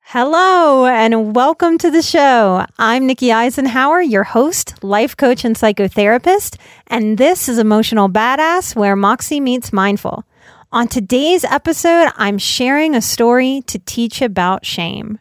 Hello, and welcome to the show. I'm Nikki Eisenhauer, your host, life coach, and psychotherapist, and this is Emotional Badass, where Moxie meets Mindful. On today's episode, I'm sharing a story to teach about shame.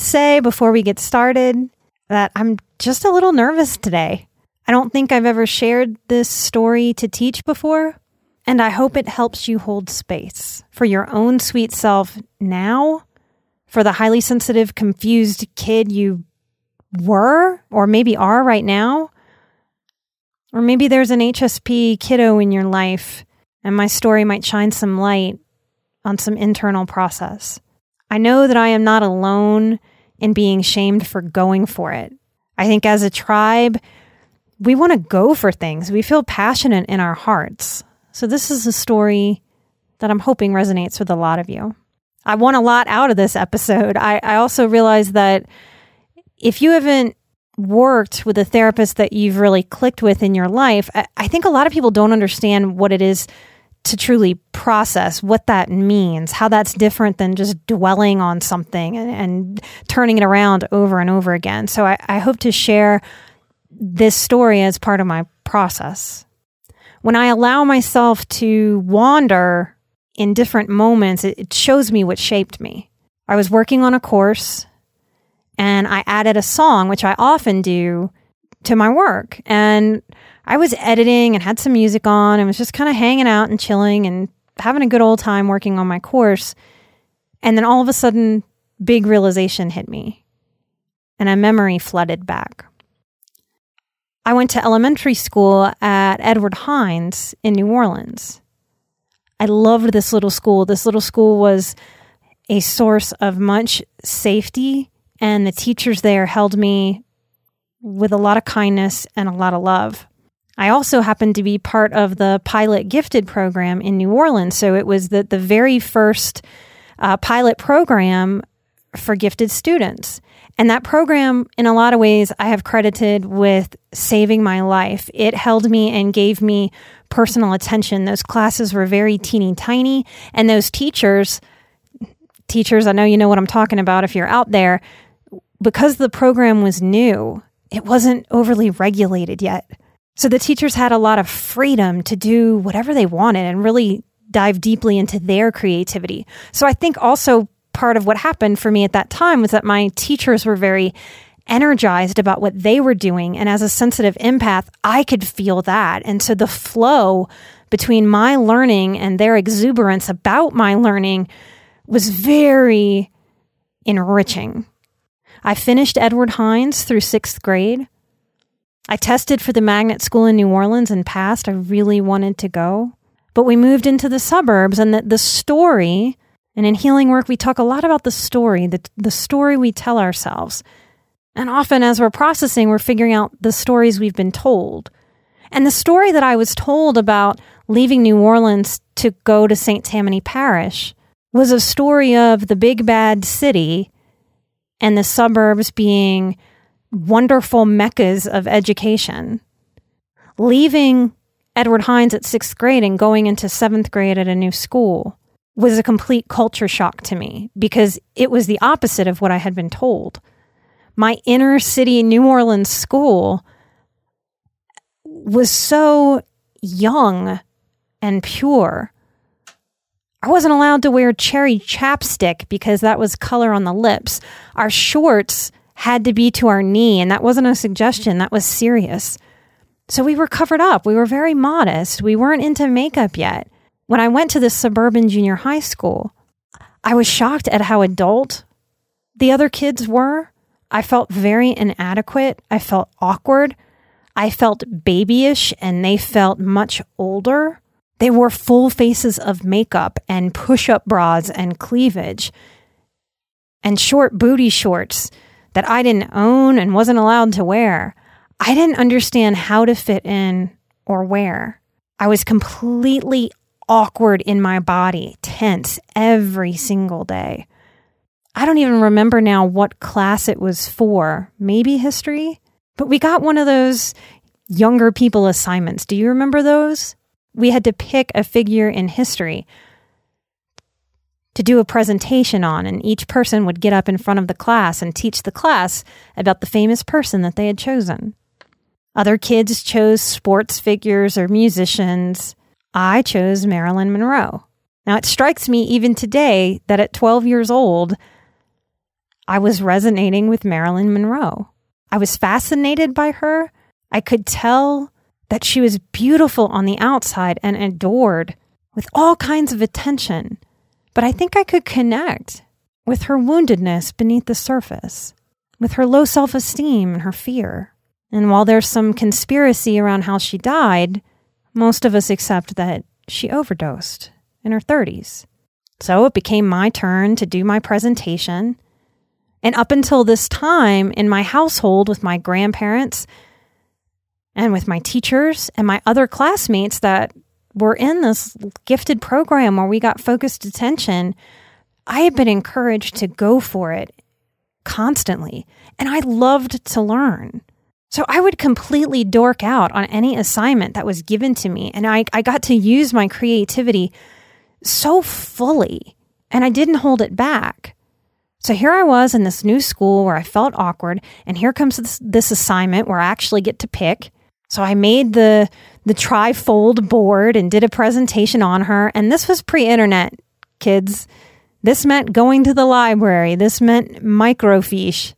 Say before we get started that I'm just a little nervous today. I don't think I've ever shared this story to teach before, and I hope it helps you hold space for your own sweet self now, for the highly sensitive, confused kid you were or maybe are right now. Or maybe there's an HSP kiddo in your life, and my story might shine some light on some internal process. I know that I am not alone in being shamed for going for it. I think as a tribe, we want to go for things. We feel passionate in our hearts. So, this is a story that I'm hoping resonates with a lot of you. I want a lot out of this episode. I, I also realize that if you haven't worked with a therapist that you've really clicked with in your life, I, I think a lot of people don't understand what it is to truly process what that means, how that's different than just dwelling on something and, and turning it around over and over again. So I, I hope to share this story as part of my process. When I allow myself to wander in different moments, it, it shows me what shaped me. I was working on a course and I added a song, which I often do, to my work. And I was editing and had some music on and was just kind of hanging out and chilling and having a good old time working on my course. And then all of a sudden, big realization hit me and a memory flooded back. I went to elementary school at Edward Hynes in New Orleans. I loved this little school. This little school was a source of much safety, and the teachers there held me with a lot of kindness and a lot of love. I also happened to be part of the pilot gifted program in New Orleans. So it was the, the very first uh, pilot program for gifted students. And that program, in a lot of ways, I have credited with saving my life. It held me and gave me personal attention. Those classes were very teeny tiny. And those teachers, teachers, I know you know what I'm talking about if you're out there, because the program was new, it wasn't overly regulated yet. So the teachers had a lot of freedom to do whatever they wanted and really dive deeply into their creativity. So I think also part of what happened for me at that time was that my teachers were very energized about what they were doing. And as a sensitive empath, I could feel that. And so the flow between my learning and their exuberance about my learning was very enriching. I finished Edward Hynes through sixth grade. I tested for the magnet school in New Orleans and passed. I really wanted to go. But we moved into the suburbs, and the, the story, and in healing work, we talk a lot about the story, the, the story we tell ourselves. And often, as we're processing, we're figuring out the stories we've been told. And the story that I was told about leaving New Orleans to go to St. Tammany Parish was a story of the big bad city and the suburbs being wonderful meccas of education. Leaving Edward Hynes at sixth grade and going into seventh grade at a new school was a complete culture shock to me because it was the opposite of what I had been told. My inner city New Orleans school was so young and pure. I wasn't allowed to wear cherry chapstick because that was color on the lips. Our shorts had to be to our knee, and that wasn't a suggestion, that was serious. So we were covered up. We were very modest. We weren't into makeup yet. When I went to this suburban junior high school, I was shocked at how adult the other kids were. I felt very inadequate. I felt awkward. I felt babyish, and they felt much older. They wore full faces of makeup and push up bras and cleavage and short booty shorts that I didn't own and wasn't allowed to wear. I didn't understand how to fit in or where. I was completely awkward in my body, tense every single day. I don't even remember now what class it was for. Maybe history? But we got one of those younger people assignments. Do you remember those? We had to pick a figure in history to do a presentation on, and each person would get up in front of the class and teach the class about the famous person that they had chosen. Other kids chose sports figures or musicians. I chose Marilyn Monroe. Now, it strikes me even today that at 12 years old, I was resonating with Marilyn Monroe. I was fascinated by her. I could tell that she was beautiful on the outside and adored with all kinds of attention. But I think I could connect with her woundedness beneath the surface, with her low self esteem and her fear. And while there's some conspiracy around how she died, most of us accept that she overdosed in her 30s. So it became my turn to do my presentation. And up until this time in my household with my grandparents and with my teachers and my other classmates that were in this gifted program where we got focused attention, I had been encouraged to go for it constantly. And I loved to learn. So I would completely dork out on any assignment that was given to me. And I, I got to use my creativity so fully and I didn't hold it back. So here I was in this new school where I felt awkward. And here comes this, this assignment where I actually get to pick. So I made the, the trifold board and did a presentation on her. And this was pre internet, kids. This meant going to the library. This meant microfiche.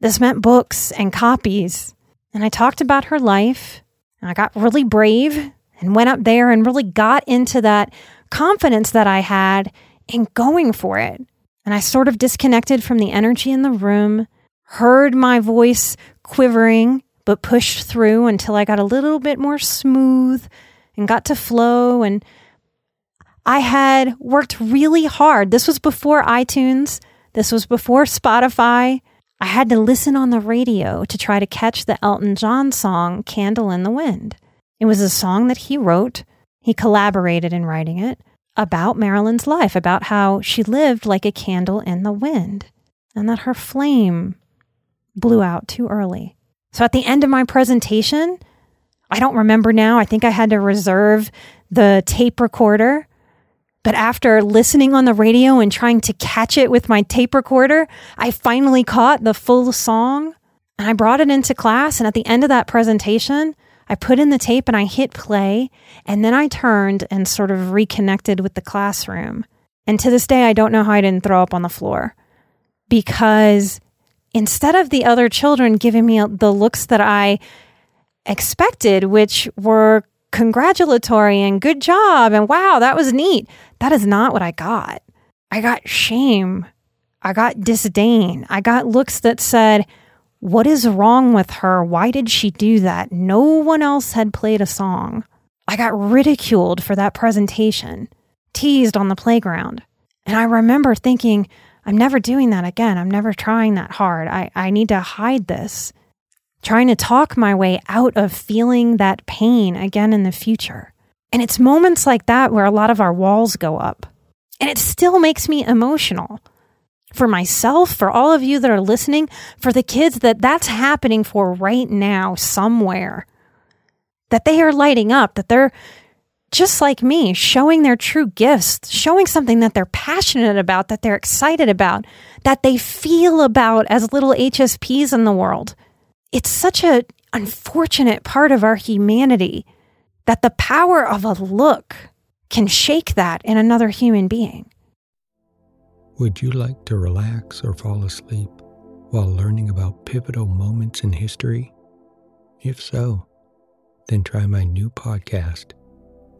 This meant books and copies. And I talked about her life. And I got really brave and went up there and really got into that confidence that I had in going for it. And I sort of disconnected from the energy in the room, heard my voice quivering, but pushed through until I got a little bit more smooth and got to flow. And I had worked really hard. This was before iTunes, this was before Spotify. I had to listen on the radio to try to catch the Elton John song Candle in the Wind. It was a song that he wrote, he collaborated in writing it, about Marilyn's life, about how she lived like a candle in the wind, and that her flame blew out too early. So at the end of my presentation, I don't remember now, I think I had to reserve the tape recorder but after listening on the radio and trying to catch it with my tape recorder, I finally caught the full song and I brought it into class. And at the end of that presentation, I put in the tape and I hit play. And then I turned and sort of reconnected with the classroom. And to this day, I don't know how I didn't throw up on the floor because instead of the other children giving me the looks that I expected, which were congratulatory and good job and wow, that was neat. That is not what I got. I got shame. I got disdain. I got looks that said, What is wrong with her? Why did she do that? No one else had played a song. I got ridiculed for that presentation, teased on the playground. And I remember thinking, I'm never doing that again. I'm never trying that hard. I, I need to hide this trying to talk my way out of feeling that pain again in the future. And it's moments like that where a lot of our walls go up. And it still makes me emotional. For myself, for all of you that are listening, for the kids that that's happening for right now somewhere. that they are lighting up, that they're just like me, showing their true gifts, showing something that they're passionate about, that they're excited about, that they feel about as little HSPs in the world. It's such an unfortunate part of our humanity that the power of a look can shake that in another human being. Would you like to relax or fall asleep while learning about pivotal moments in history? If so, then try my new podcast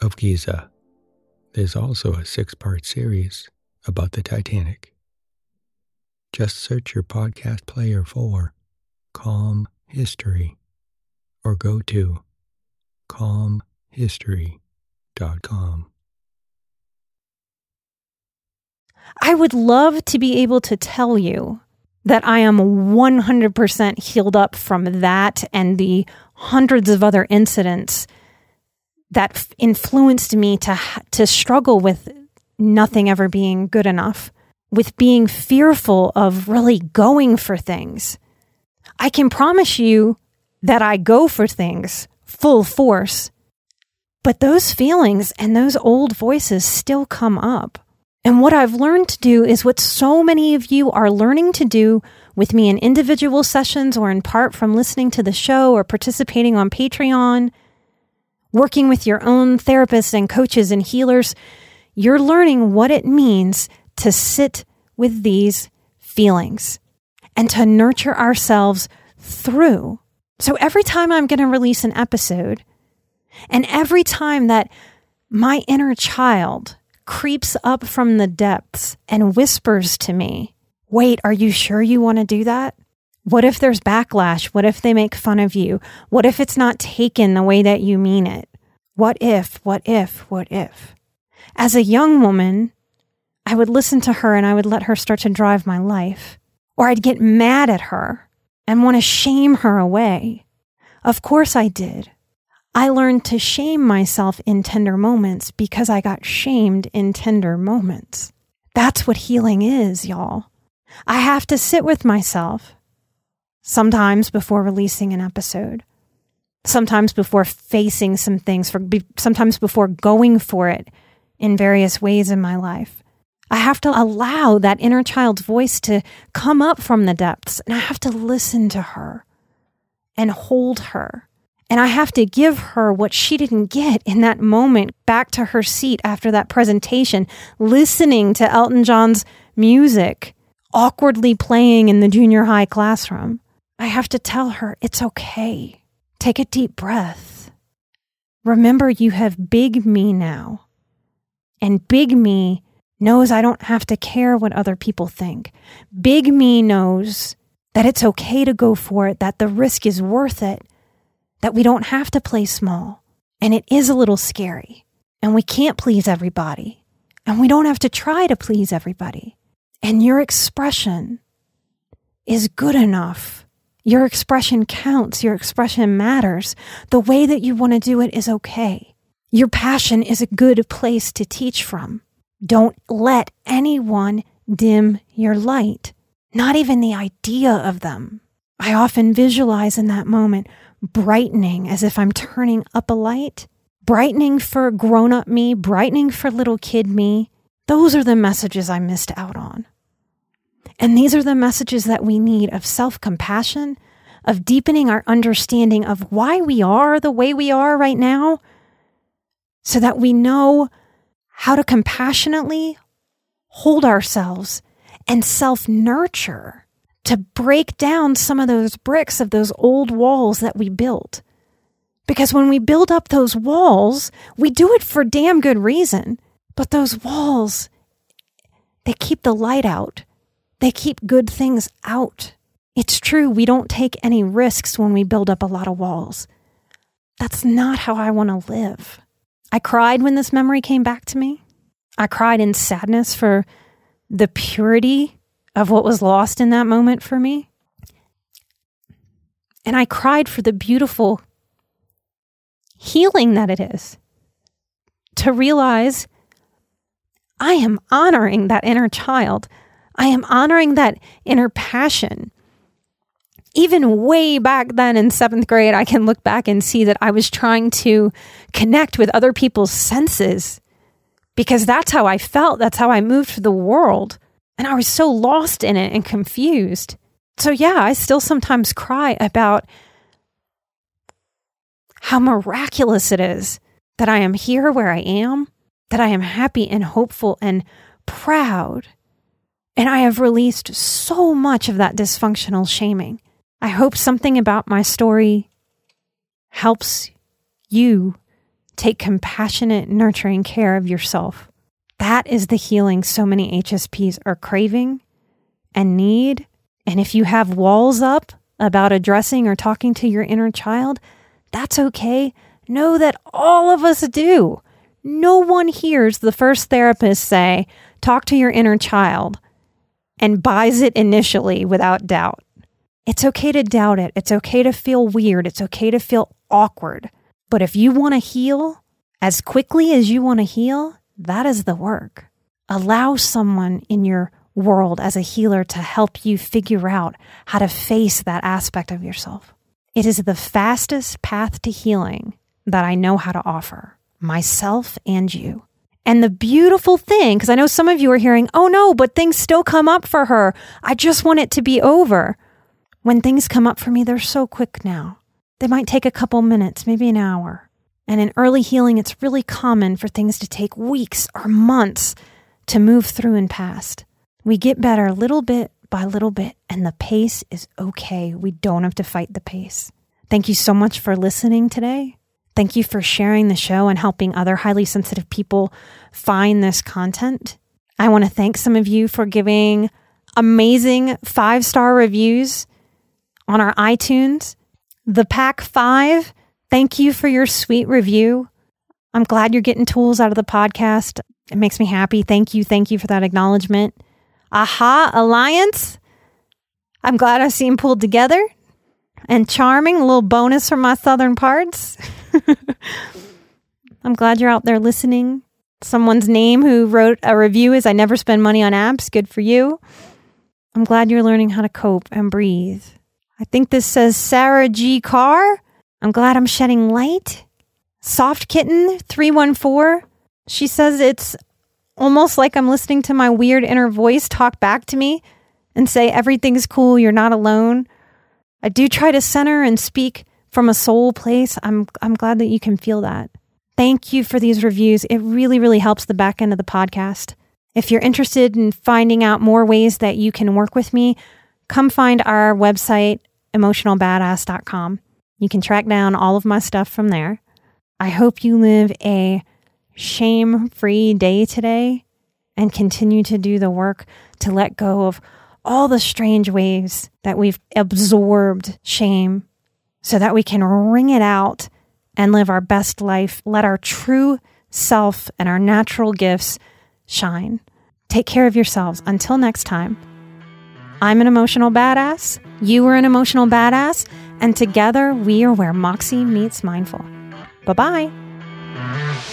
of Giza. There's also a six part series about the Titanic. Just search your podcast player for Calm History or go to calmhistory.com. I would love to be able to tell you that I am 100% healed up from that and the hundreds of other incidents that f- influenced me to to struggle with nothing ever being good enough, with being fearful of really going for things. I can promise you that I go for things full force, but those feelings and those old voices still come up. And what I've learned to do is what so many of you are learning to do with me in individual sessions or in part from listening to the show or participating on Patreon working with your own therapists and coaches and healers, you're learning what it means to sit with these feelings and to nurture ourselves through. So every time I'm going to release an episode, and every time that my inner child creeps up from the depths and whispers to me, Wait, are you sure you want to do that? What if there's backlash? What if they make fun of you? What if it's not taken the way that you mean it? What if, what if, what if? As a young woman, I would listen to her and I would let her start to drive my life. Or I'd get mad at her and want to shame her away. Of course I did. I learned to shame myself in tender moments because I got shamed in tender moments. That's what healing is, y'all. I have to sit with myself sometimes before releasing an episode, sometimes before facing some things, for sometimes before going for it in various ways in my life. I have to allow that inner child's voice to come up from the depths and I have to listen to her and hold her. And I have to give her what she didn't get in that moment back to her seat after that presentation, listening to Elton John's music awkwardly playing in the junior high classroom. I have to tell her it's okay. Take a deep breath. Remember, you have big me now. And big me knows I don't have to care what other people think. Big me knows that it's okay to go for it, that the risk is worth it, that we don't have to play small. And it is a little scary. And we can't please everybody. And we don't have to try to please everybody. And your expression is good enough your expression counts. Your expression matters. The way that you want to do it is okay. Your passion is a good place to teach from. Don't let anyone dim your light, not even the idea of them. I often visualize in that moment brightening as if I'm turning up a light, brightening for grown up me, brightening for little kid me. Those are the messages I missed out on. And these are the messages that we need of self compassion, of deepening our understanding of why we are the way we are right now, so that we know how to compassionately hold ourselves and self nurture to break down some of those bricks of those old walls that we built. Because when we build up those walls, we do it for damn good reason. But those walls, they keep the light out. They keep good things out. It's true, we don't take any risks when we build up a lot of walls. That's not how I want to live. I cried when this memory came back to me. I cried in sadness for the purity of what was lost in that moment for me. And I cried for the beautiful healing that it is to realize I am honoring that inner child. I am honoring that inner passion. Even way back then in seventh grade, I can look back and see that I was trying to connect with other people's senses because that's how I felt. That's how I moved through the world. And I was so lost in it and confused. So, yeah, I still sometimes cry about how miraculous it is that I am here where I am, that I am happy and hopeful and proud. And I have released so much of that dysfunctional shaming. I hope something about my story helps you take compassionate, nurturing care of yourself. That is the healing so many HSPs are craving and need. And if you have walls up about addressing or talking to your inner child, that's okay. Know that all of us do. No one hears the first therapist say, talk to your inner child, and buys it initially without doubt. It's okay to doubt it. It's okay to feel weird. It's okay to feel awkward. But if you want to heal as quickly as you want to heal, that is the work. Allow someone in your world as a healer to help you figure out how to face that aspect of yourself. It is the fastest path to healing that I know how to offer myself and you. And the beautiful thing, because I know some of you are hearing, oh no, but things still come up for her. I just want it to be over. When things come up for me, they're so quick now. They might take a couple minutes, maybe an hour. And in early healing, it's really common for things to take weeks or months to move through and past. We get better little bit by little bit, and the pace is okay. We don't have to fight the pace. Thank you so much for listening today. Thank you for sharing the show and helping other highly sensitive people find this content. I want to thank some of you for giving amazing five star reviews on our iTunes the Pack Five, thank you for your sweet review. I'm glad you're getting tools out of the podcast. It makes me happy. Thank you. Thank you for that acknowledgement. Aha Alliance. I'm glad I see them pulled together. And charming, a little bonus from my southern parts. I'm glad you're out there listening. Someone's name who wrote a review is I never spend money on apps. Good for you. I'm glad you're learning how to cope and breathe. I think this says Sarah G. Carr. I'm glad I'm shedding light. Soft Kitten 314. She says it's almost like I'm listening to my weird inner voice talk back to me and say, everything's cool, you're not alone. I do try to center and speak from a soul place. I'm, I'm glad that you can feel that. Thank you for these reviews. It really, really helps the back end of the podcast. If you're interested in finding out more ways that you can work with me, come find our website, emotionalbadass.com. You can track down all of my stuff from there. I hope you live a shame free day today and continue to do the work to let go of all the strange ways that we've absorbed shame so that we can wring it out and live our best life. Let our true self and our natural gifts shine. Take care of yourselves. Until next time. I'm an emotional badass, you are an emotional badass, and together we are where Moxie meets mindful. Bye bye.